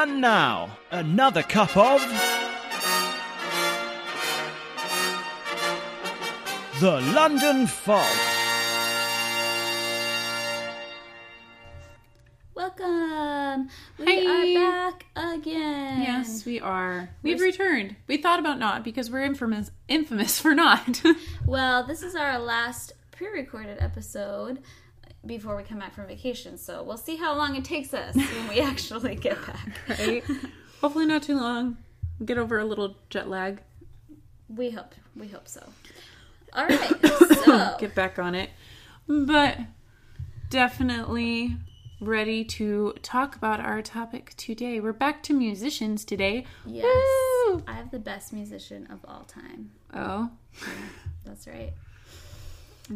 And now, another cup of. The London Fog. Welcome. We Hi. are back again. Yes, we are. We've We're- returned. We thought about not because we're infamous infamous for not. Well, this is our last pre-recorded episode before we come back from vacation, so we'll see how long it takes us when we actually get back. right? Hopefully not too long. Get over a little jet lag. We hope. We hope so. All right. So Get back on it. But definitely ready to talk about our topic today. We're back to musicians today. yes, Woo! I have the best musician of all time. Oh, That's right.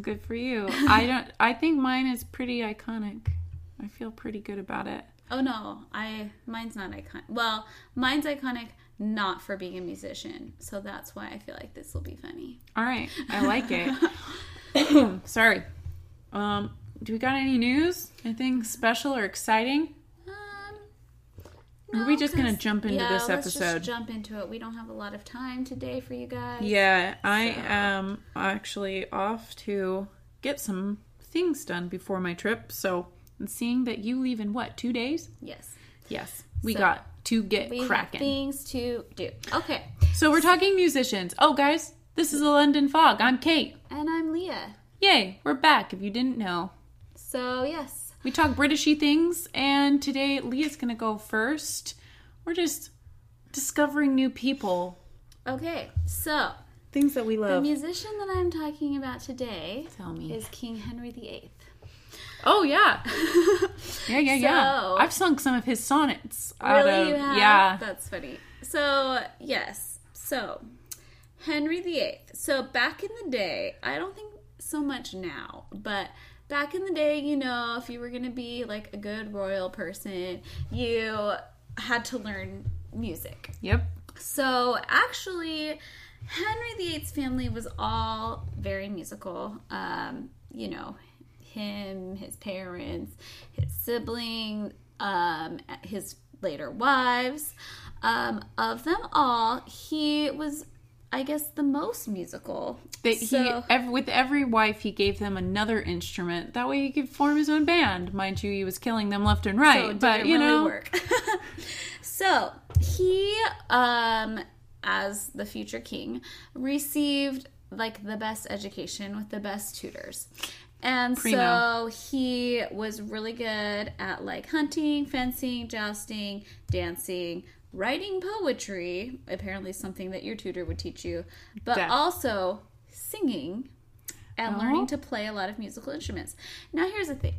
Good for you. I don't I think mine is pretty iconic. I feel pretty good about it. Oh no, I mine's not iconic. Well, mine's iconic not for being a musician, so that's why I feel like this will be funny. All right, I like it. Sorry. Um, do we got any news? Anything special or exciting? Or are we oh, just gonna jump into yeah, this let's episode? Just jump into it. We don't have a lot of time today for you guys. Yeah, I So- am actually off to get some things done before my trip. So, and seeing that you leave in what two days? Yes. Yes, we So, got to get cracking. things to do. Okay. So we're talking musicians. Oh, guys, this is the London Fog. I'm Kate. And I'm Leah. Yay, we're back. If you didn't know. So yes. We talk Britishy things, and today Leah's gonna go first. We're just discovering new people, Okay. So things that we love. the musician that I'm talking about today Tell me. is King Henry VIII. oh yeah, yeah, yeah, yeah. So- I've sung some of his sonnets. out Really, of- you have? Yeah, That's funny. So, yes. So, Henry VIII. So, back in the day, I don't think so much now, but back in the day, you know, if you were going to be like a good royal person, you had to learn music. yep. So, actually, Henry VIII's family was all very musical. Um, you know, him, his parents, his sibling, um, his later wives. Um, of them all, he was, I guess, the most musical. That So- he ev- with every wife he gave them another instrument. That way he could form his own band. Mind you, he was killing them left and right. So it but you really know, work. so he, um, as the future king, received like the best education with the best tutors. And Primo. so he was really good at like hunting, fencing, jousting, dancing, writing poetry, apparently something that your tutor would teach you, but Def- also singing and Oh. learning to play a lot of musical instruments. Now, here's the thing.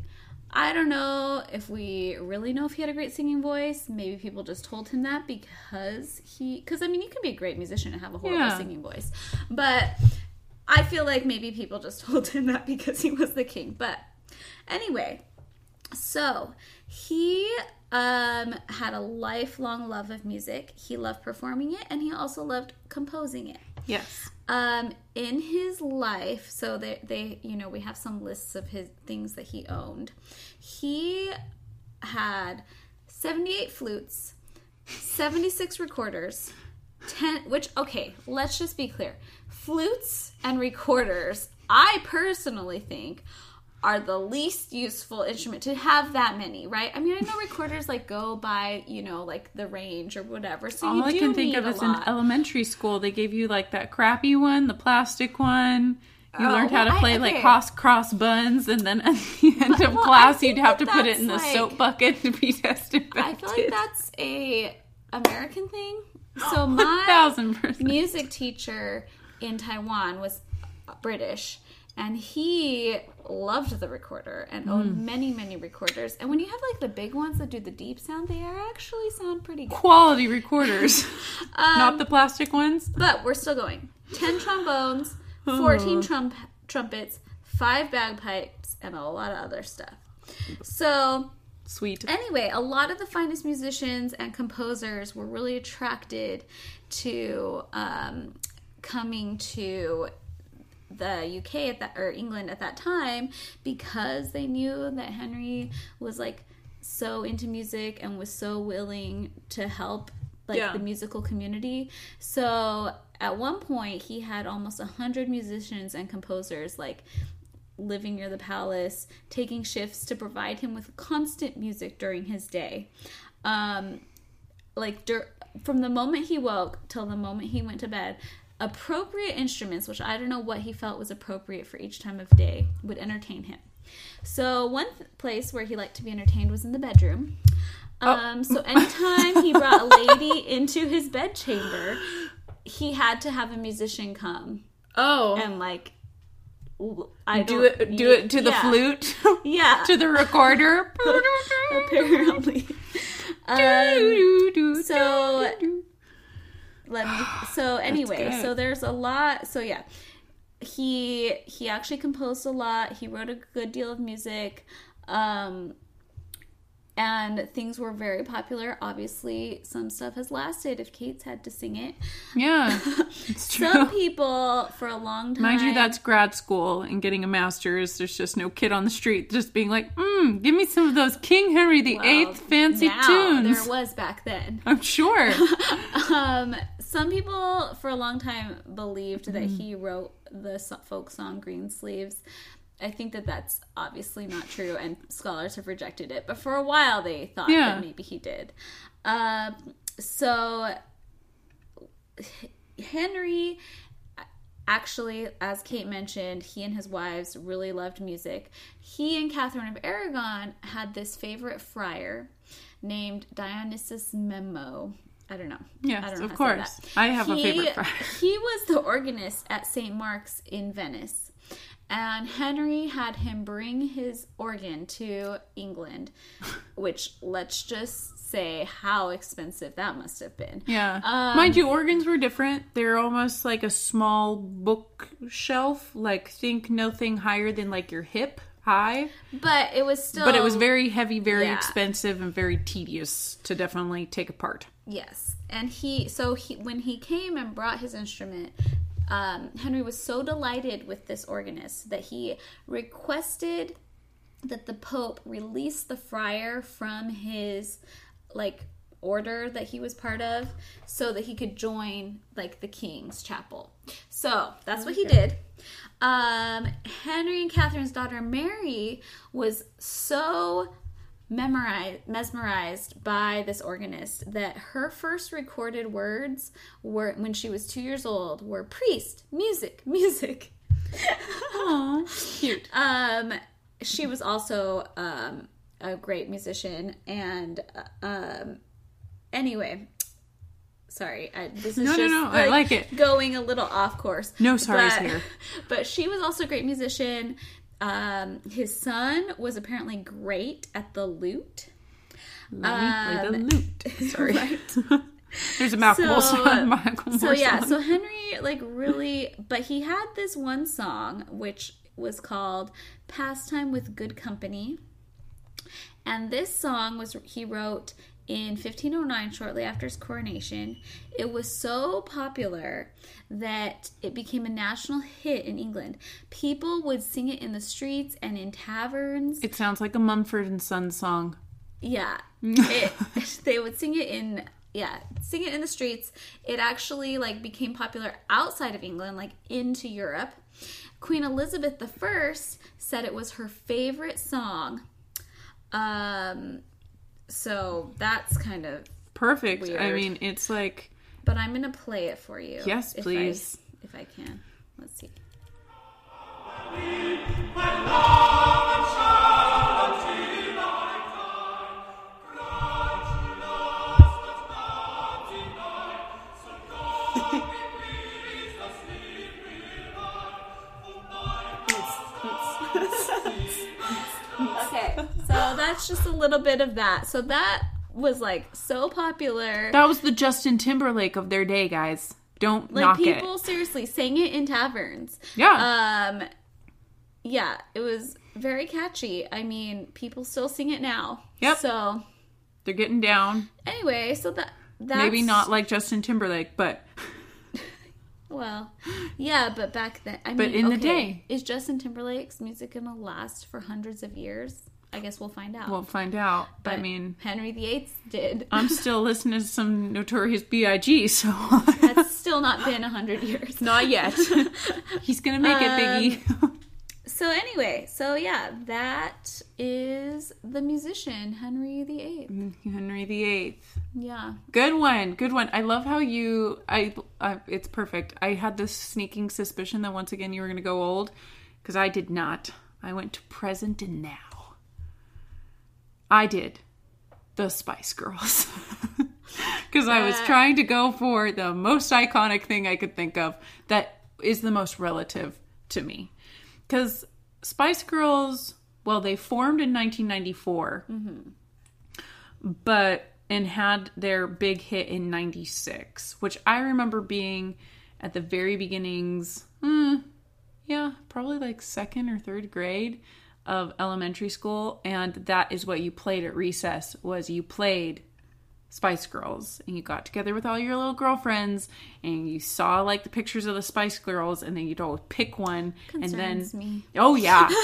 I don't know if we really know if he had a great singing voice. Maybe people just told him that because he. Because, I mean, you can be a great musician and have a horrible Yeah. singing voice. But I feel like maybe people just told him that because he was the king. But anyway, so he um, had a lifelong love of music. He loved performing it and he also loved composing it yes. um in his life so they they you know we have some lists of his things that he owned he had 78 flutes 76 recorders 10 which okay let's just be clear flutes and recorders i personally think are the least useful instrument to have that many, right? I mean, I know recorders like go by, you know, like the range or whatever. So All you I can think of is in elementary school they gave you like that crappy one, the plastic one. You Oh, learned how to well, I- play like cross cross buns, and then at the end of well, class you'd have to put it in the that's, soap bucket to be tested. I feel like that's a American thing. So my thousand percent. music teacher in Taiwan was British, and he loved the recorder and owned Hmm. many, many recorders. And when you have like the big ones that do the deep sound, they are actually sound pretty good. quality recorders, Um, not the plastic ones. But we're still going. Ten trombones, Oh. fourteen trump- trumpets, five bagpipes, and a lot of other stuff. So Sweet. anyway, a lot of the finest musicians and composers were really attracted to um, coming to the UK at that or England at that time because they knew that Henry was like so into music and was so willing to help like Yeah. the musical community. So at one point he had almost a hundred musicians and composers like living near the palace, taking shifts to provide him with constant music during his day. Um, like dur- from the moment he woke till the moment he went to bed, appropriate instruments, which I don't know what he felt was appropriate for each time of day, would entertain him. So one th- place where he liked to be entertained was in the bedroom. Um, So anytime he brought a lady into his bedchamber, he had to have a musician come Oh, and like I do it. Do it to the yeah. flute. Yeah, to the recorder. apparently. Um, so let me so anyway so there's a lot so yeah he he actually composed a lot he wrote a good deal of music um and things were very popular obviously some stuff has lasted if kate's had to sing it yeah, it's true. some people for a long time Mind you, that's grad school and getting a master's. There's just no kid on the street just being like, mm, give me some of those King Henry VIII well, fancy tunes. there was back then I'm sure. um, some people for a long time believed that Mm-hmm. he wrote the folk song Greensleeves. I think that that's obviously not true, and scholars have rejected it. But for a while, they thought Yeah. that maybe he did. Um, so Henry actually, as Kate mentioned, he and his wives really loved music. He and Catherine of Aragon had this favorite friar named Dionysius Memo. I don't know. Yes, I don't know of how to say course. I have a favorite. He was the organist at St. Mark's in Venice. And Henry had him bring his organ to England, which let's just say how expensive that must have been. Yeah. Um, Mind you, organs were different. They're almost like a small bookshelf. Like, think nothing higher than like your hip high. But it was still But it was very heavy, very Yeah. expensive, and very tedious to definitely take apart. Yes, and he so he when he came and brought his instrument, um, Henry was so delighted with this organist that he requested that the Pope release the friar from his like order that he was part of, so that he could join like the king's chapel. So that's what he did. Um, Henry and Catherine's daughter Mary was so mesmerized by this organist that her first recorded words were when she was two years old were priest music music Aww, cute. um she was also um a great musician and uh, um anyway sorry I, this is No, no, just no, I like it. going a little off course No sorry but, here. but she was also a great musician um his son was apparently great at the lute play the Um, lute. Sorry. right. There's a mouthful. So, so yeah so henry like really but he had this one song which was called pastime with good company and this song was he wrote in 1509 shortly after his coronation it was so popular that it became a national hit in england people would sing it in the streets and in taverns It sounds like a Mumford and Sons song. yeah. It, they would sing it in yeah, sing it in the streets. It actually like became popular outside of England, like into Europe. Queen Elizabeth I said it was her favorite song. Um so that's kind of Perfect. I mean, it's like but I'm going to play it for you. Yes, if I- please. if I can. Let's see. Just a little bit of that. So that was like so popular. that was the Justin Timberlake of their day, guys. Don't like people it. seriously sang it in taverns. Yeah. Um yeah, it was very catchy. I mean, people still sing it now. Yep. So They're getting down. anyway, so that that's Maybe not like Justin Timberlake, but well, yeah, but back then, I mean But mean, in the day. is Justin Timberlake's music gonna last for hundreds of years? I guess we'll find out. We'll find out. But I mean, Henry VIII did. I'm still listening to some Notorious B.I.G., so That's still not been a hundred years. not yet. He's gonna make it, um, Biggie. So anyway, so yeah, that is the musician Henry VIII. Mm, Henry VIII. Yeah. Good one, good one. I love how you. I. I it's perfect. I had this sneaking suspicion that once again you were gonna go old, because I did not. I went to present and now. I did the Spice Girls. Because I was trying to go for the most iconic thing I could think of that is the most relative to me. Because Spice Girls, well, they formed in 1994, but and had their big hit in 96, which I remember being at the very beginnings, hmm, yeah, probably like second or third grade of elementary school and that is what you played at recess was you played Spice Girls and you got together with all your little girlfriends and you saw like the pictures of the Spice Girls and then you'd all pick one and then me. oh yeah.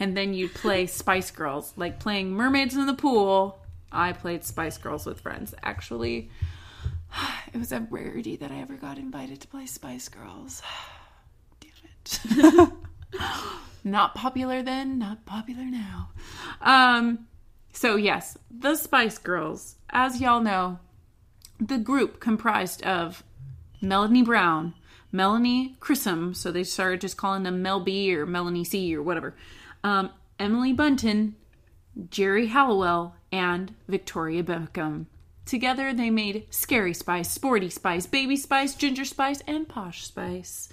And then you'd play Spice Girls. Like playing mermaids in the pool I played Spice Girls with friends. Actually it was a rarity that I ever got invited to play Spice Girls. Damn it not popular then not popular now um so, yes, the Spice Girls, as y'all know, the group comprised of Melanie Brown, Melanie Chisholm, so they started just calling them Mel B or Melanie C or whatever, um, Emily Bunton, Geri Halliwell, and Victoria Beckham. Together, they made Scary Spice, Sporty Spice, Baby Spice, Ginger Spice, and Posh Spice.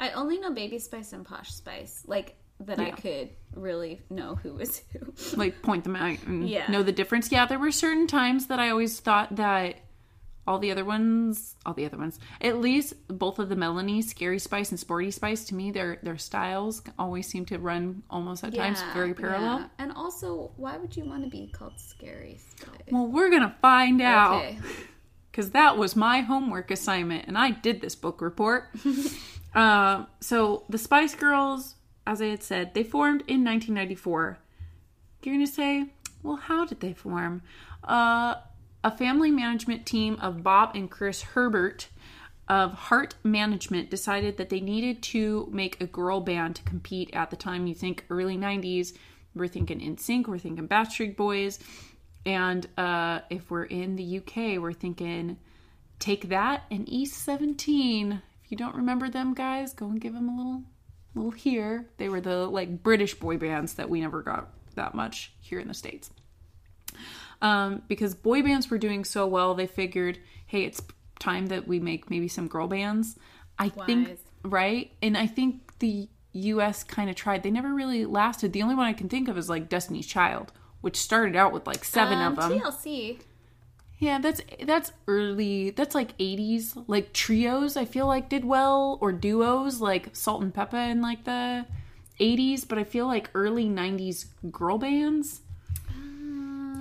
I only know Baby Spice and Posh Spice, like that I could really know who was who. like point them out and Yeah. know the difference. Yeah, there were certain times that I always thought that all the other ones, all the other ones, at least both of the Melanie, Scary Spice and Sporty Spice, to me, their their styles always seem to run almost at times very parallel. yeah. And also, why would you want to be called Scary Spice? Well, we're gonna find out Okay. because that was my homework assignment, and I did this book report. uh, so the Spice Girls, as I had said, they formed in 1994. You're gonna say, well, how did they form? Uh, a family management team of Bob and Chris Herbert of Heart Management decided that they needed to make a girl band to compete at the time. You think early 90s, we're thinking NSYNC, we're thinking Backstreet Boys. And uh, if we're in the UK, we're thinking Take That and East 17. If you don't remember them guys, go and give them a little little here. They were the like British boy bands that we never got that much here in the States. Um, because boy bands were doing so well, they figured, hey, it's time that we make maybe some girl bands. I think, right? And I think the US kind of tried. They never really lasted. The only one I can think of is like Destiny's Child, which started out with like seven Um, of them. TLC. Yeah, that's that's early. That's like 80s. Like trios, I feel like did well or duos like Salt and Pepa in like the 80s, but I feel like early 90s girl bands.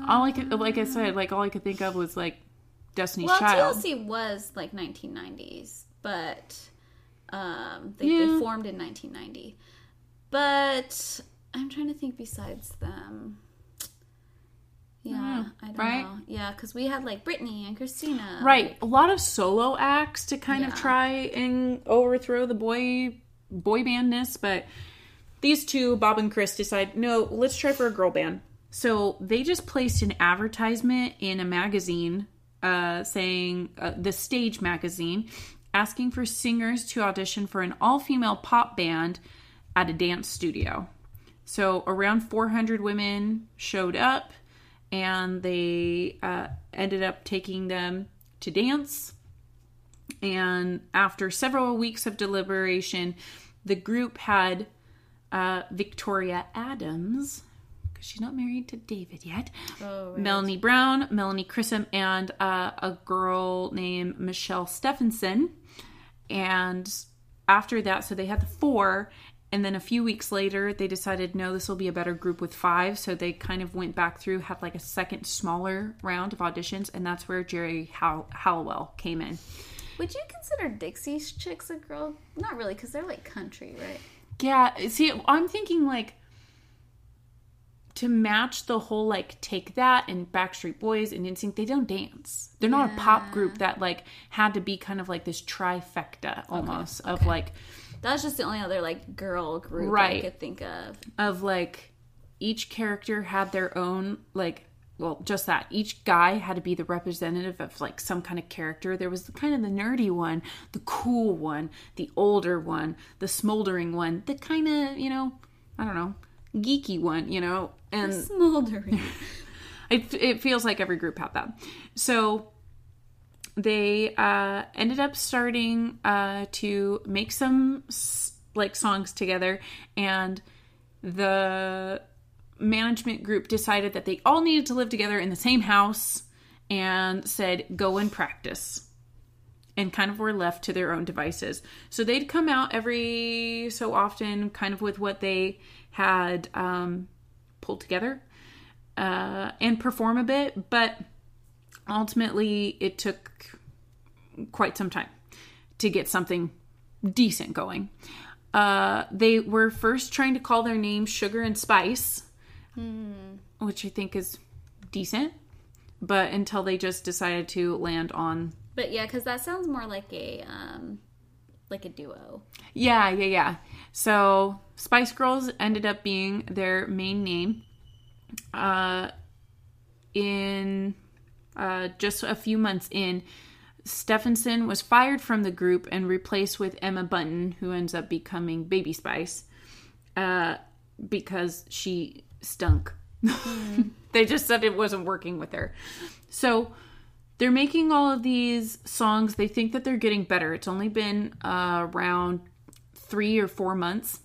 All I could like I said, like all I could think of was like Destiny's Well, Child. TLC was like 1990s, but um, they, Yeah. they formed in 1990. But I'm trying to think besides them. Yeah, I don't right? know. Yeah, because we had like Britney and Christina. Right. A lot of solo acts to kind of try and overthrow the boy boy bandness, but these two, Bob and Chris, decide, no, let's try for a girl band. So they just placed an advertisement in a magazine uh, saying, uh, the Stage magazine, asking for singers to audition for an all female pop band at a dance studio. So around 400 women showed up, and they uh, ended up taking them to dance. And after several weeks of deliberation, the group had uh, Victoria Adams, because she's not married to David yet, Oh, right. Melanie Brown, Melanie Chisholm, and uh, a girl named Michelle Stephenson. And after that, so they had the four. And then a few weeks later, they decided, no, this will be a better group with five. So they kind of went back through, had like a second smaller round of auditions. And that's where Geri Hall- Hallowell came in. Would you consider Dixie's Chicks a girl? Not really, because they're like country, right? Yeah, see, I'm thinking like to match the whole like take that and Backstreet Boys and NSYNC, they don't dance. They're not a pop group that like had to be kind of like this trifecta almost of like That's just the only other like girl group I could think of. of like each character had their own like well just that each guy had to be the representative of like some kind of character there was kind of the nerdy one the cool one the older one the smoldering one the kind of you know i don't know geeky one you know and Smoldering. it, it feels like every group had that. So they uh, ended up starting uh, to make some like songs together, and the management group decided that they all needed to live together in the same house and said, go and practice. And kind of were left to their own devices. So they'd come out every so often, kind of with what they had um, pulled together uh, and perform a bit, but ultimately it took quite some time to get something decent going. Uh, they were first trying to call their name Sugar and Spice, which I think is decent, but until they just decided to land on but yeah, because that sounds more like a um like a duo. Yeah, yeah, yeah. So Spice Girls ended up being their main name. Uh, in uh, just a few months in, Stephenson was fired from the group and replaced with Emma Bunton, who ends up becoming Baby Spice, uh, because she stunk. they just said it wasn't working with her. So they're making all of these songs. They think that they're getting better. It's only been uh, around three or four months,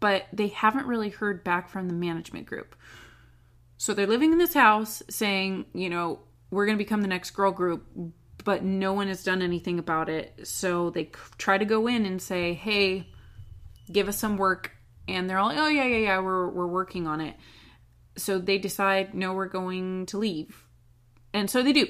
but they haven't really heard back from the management group. So they're living in this house saying, you know, we're going to become the next girl group, but no one has done anything about it. So they try to go in and say, hey, give us some work. And they're all, oh, yeah, yeah, yeah, we're, we're working on it. So they decide, no, we're going to leave. And so they do.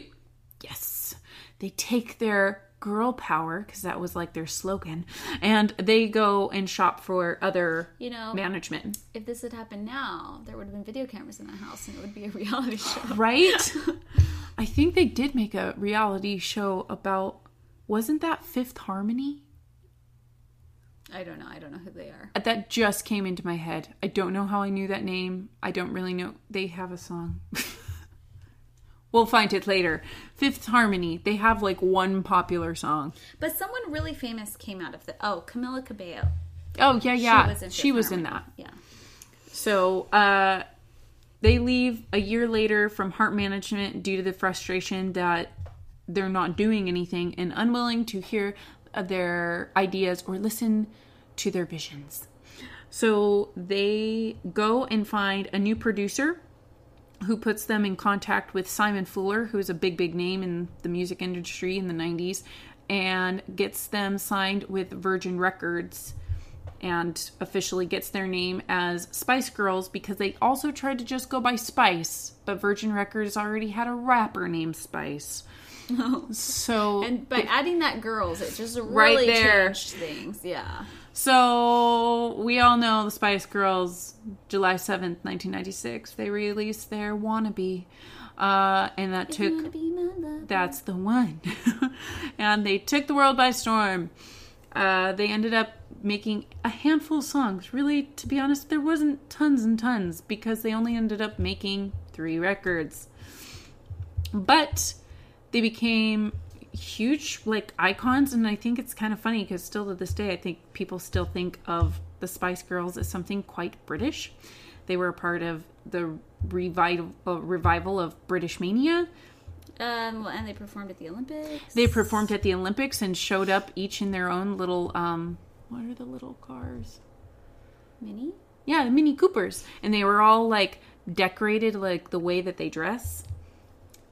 Yes. They take their girl power, because that was like their slogan, and they go and shop for other You know, management. if this had happened now, there would have been video cameras in the house and it would be a reality show. Right? I think they did make a reality show about wasn't that Fifth Harmony? I don't know. I don't know who they are. That just came into my head. I don't know how I knew that name. I don't really know. They have a song. we'll find it later. Fifth Harmony. They have like one popular song. But someone really famous came out of the. Oh, Camila Cabello. Oh yeah, yeah. in She was in that. Yeah. So uh, they leave a year later from Heart Management due to the frustration that they're not doing anything and unwilling to hear their ideas or listen to their visions. So they go and find a new producer who puts them in contact with Simon Fuller, who is a big, big name in the music industry in the 90s, and gets them signed with Virgin Records and officially gets their name as Spice Girls because they also tried to just go by Spice, but Virgin Records already had a rapper named Spice. So And by adding that girls, it just really Right there. changed things. Yeah. So we all know the Spice Girls, July seventh, nineteen ninety six. They released their "Wannabe," uh, and that took my lover. that's the one, and they took the world by storm. Uh, they ended up making a handful of songs. Really, to be honest, there wasn't tons and tons because they only ended up making three records. But they became huge like icons and i think it's kind of funny because still to this day i think people still think of the spice girls as something quite british. They were a part of the revival, uh, revival of british mania. Um, and they performed at the Olympics. they performed at the olympics and showed up each in their own little um what are the little cars? Mini. yeah the mini coopers. And they were all like decorated like the way that they dress.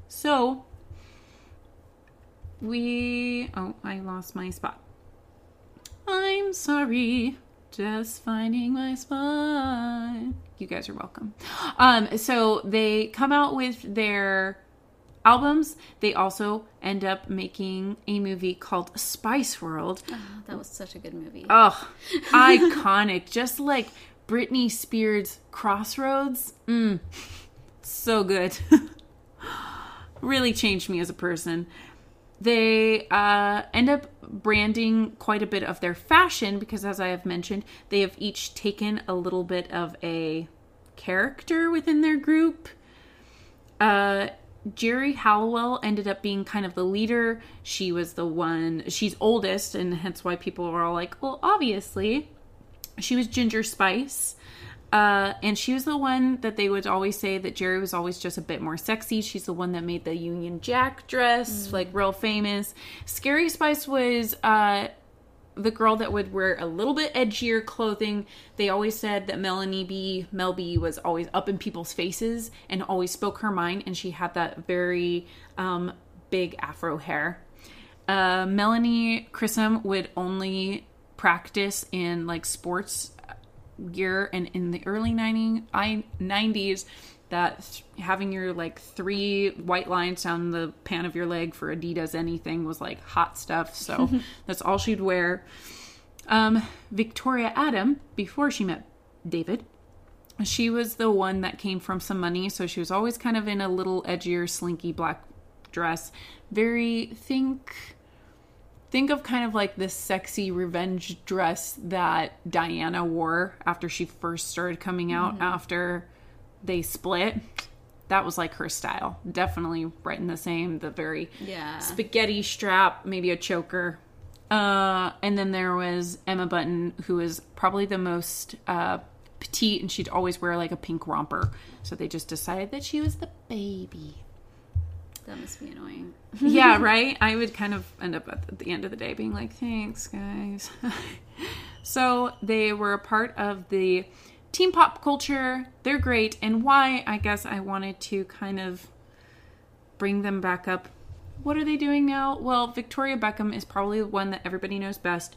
So we oh i lost my spot i'm sorry just finding my spot you guys are welcome um so they come out with their albums they also end up making a movie called spice world Oh, that was such a good movie. Oh, iconic. Just like Britney Spears Crossroads. Mm, so good. really changed me as a person. They uh, end up branding quite a bit of their fashion because, as I have mentioned, they have each taken a little bit of a character within their group. Uh, Geri Hallowell ended up being kind of the leader. She was the one, she's oldest, and hence why people were all like, well, obviously. She was Ginger Spice. Uh, and she was the one that they would always say that Geri was always just a bit more sexy. She's the one that made the Union Jack dress, like real famous. Scary Spice was uh, the girl that would wear a little bit edgier clothing. They always said that Melanie B, Mel B was always up in people's faces and always spoke her mind, and she had that very um, big afro hair. Uh, Melanie Chisholm would only practice in like sports gear and in the early 90, I, 90s that having your like three white lines down the pan of your leg for Adidas anything was like hot stuff. So that's all she'd wear. Um, Victoria Adam, before she met David, she was the one that came from some money. So she was always kind of in a little edgier, slinky black dress. Very think think of kind of like this sexy revenge dress that Diana wore after she first started coming out after they split. That was like her style. Definitely right in the same, the very Yeah. spaghetti strap, maybe a choker. Uh, and then there was Emma Bunton, who was probably the most uh, petite, and she'd always wear like a pink romper. So they just decided that she was the baby. That must be annoying. yeah, right? I would kind of end up at the end of the day being like, thanks, guys. so they were a part of the teen pop culture. They're great. And why, I guess I wanted to kind of bring them back up. What are they doing now? Well, Victoria Beckham is probably the one that everybody knows best.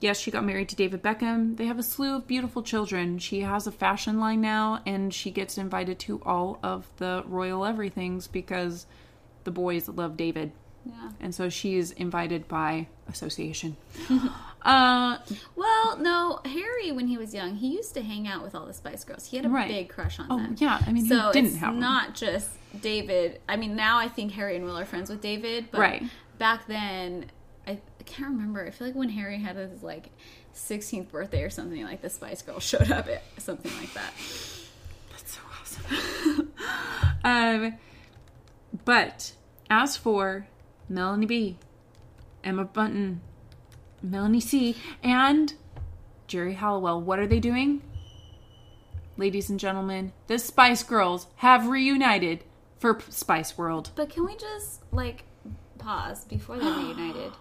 Yes, she got married to David Beckham. They have a slew of beautiful children. She has a fashion line now, and she gets invited to all of the royal everythings because the boys love David. Yeah. And so she's invited by association. uh, Well, no, Harry, when he was young, he used to hang out with all the Spice Girls. He had a Right. big crush on oh, them. yeah. I mean, So didn't it's have them? not just David. I mean, now I think Harry and Will are friends with David, but Right. back then, I, I can't remember. I feel like when Harry had his like 16th birthday or something, like the Spice Girls showed up at something like that. That's so awesome. um, but as for Melanie B, Emma Bunton, Melanie C, and Geri Hallowell, what are they doing? Ladies and gentlemen, the Spice Girls have reunited for P- Spice World. But can we just like pause before they reunited?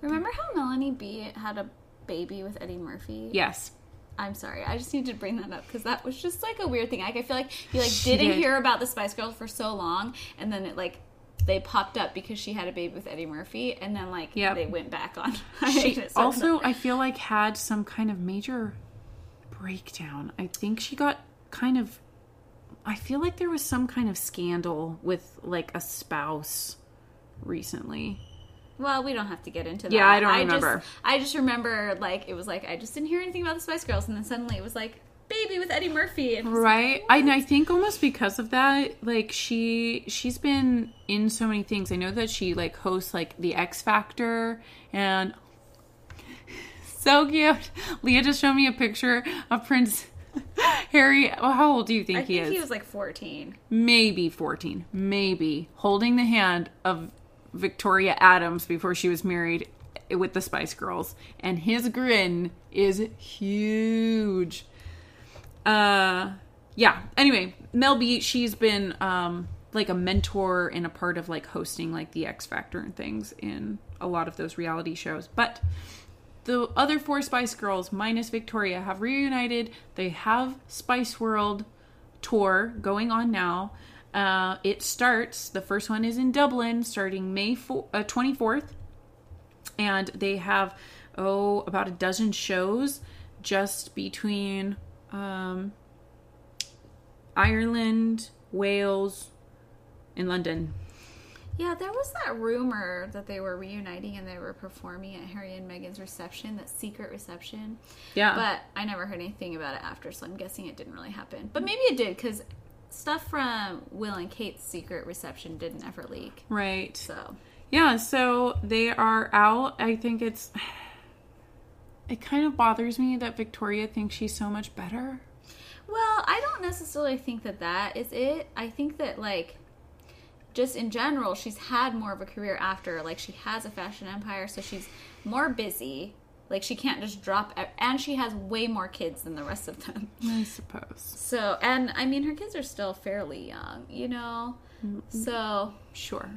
Remember how Melanie B had a baby with Eddie Murphy? Yes. I'm sorry. I just need to bring that up because that was just like a weird thing. Like I feel like you like didn't did. hear about the Spice Girls for so long, and then it like they popped up because she had a baby with Eddie Murphy, and then like Yep. they went back on. She also. I feel like, had some kind of major breakdown. I think she got kind of. I feel like there was some kind of scandal with like a spouse recently. Well, we don't have to get into that. Yeah, I don't remember. Just, I just remember like it was like I just didn't hear anything about the Spice Girls, and then suddenly it was like baby with Eddie Murphy, and it like, Right. I, and I think almost because of that, like she she's been in so many things. I know that she like hosts like the X Factor and so cute. Leah just showed me a picture of Prince Harry. Well, how old do you think he is? I he think is? he was like 14. maybe 14, maybe holding the hand of Victoria Adams before she was married with the Spice Girls, and his grin is huge. Uh, yeah. Anyway, Mel B, she's been um like a mentor and a part of like hosting like the X Factor and things in a lot of those reality shows, but the other four Spice Girls, minus Victoria, have reunited. They have Spice World tour going on now. Uh, it starts, the first one is in Dublin, starting May fo- uh, 24th. And they have, oh, about a dozen shows just between um, Ireland, Wales, and London. Yeah, there was that rumor that they were reuniting and they were performing at Harry and Meghan's reception, that secret reception. Yeah. But I never heard anything about it after, so I'm guessing it didn't really happen. But maybe it did because stuff from Will and Kate's secret reception didn't ever leak. right. So Yeah, so they are out. I think it's. It kind of bothers me that Victoria thinks she's so much better. Well, I don't necessarily think that that is it. I think that like just in general, she's had more of a career after. Like she has a fashion empire, so she's more busy. Like she can't just drop, and she has way more kids than the rest of them. I suppose. So, and I mean, her kids are still fairly young, you know. Mm-hmm. So Sure.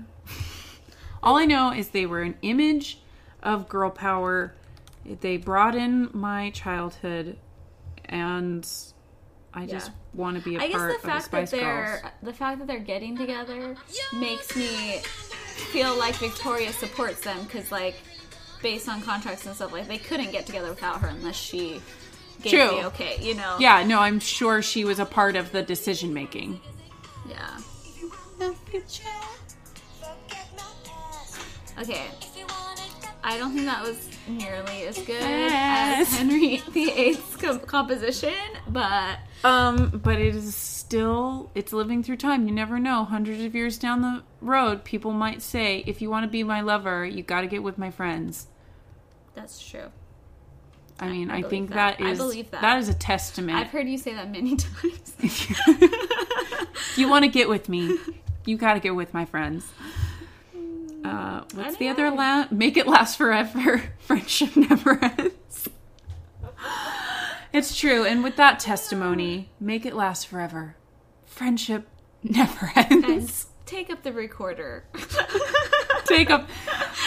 All I know is they were an image of girl power. They brought in my childhood, and I just Yeah. want to be a I guess part the of the fact that Spice they're Girls. the fact that they're getting together makes me feel like Victoria supports them because like based on contracts and stuff like they couldn't get together without her unless she gave True. the okay you know Yeah, no, I'm sure she was a part of the decision making. yeah okay I don't think that was nearly as good Yes. as Henry VIII's com- composition but Um, but it is still it's living through time. You never know. Hundreds of years down the road, people might say, "If you want to be my lover, you got to get with my friends." that's true I mean, I I, think that. that I believe that. that is a testament. I've heard you say that many times if you want to get with me, you got to get with my friends. Uh, what's the other la- Make it last forever. Friendship never ends. It's true, and with that testimony, make it last forever. Friendship never ends. and take up the recorder. Take up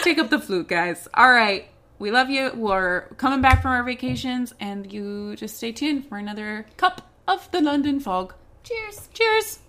take up the flute guys. All right. We love you. We're coming back from our vacations and you just stay tuned for another cup of the london fog. Cheers. Cheers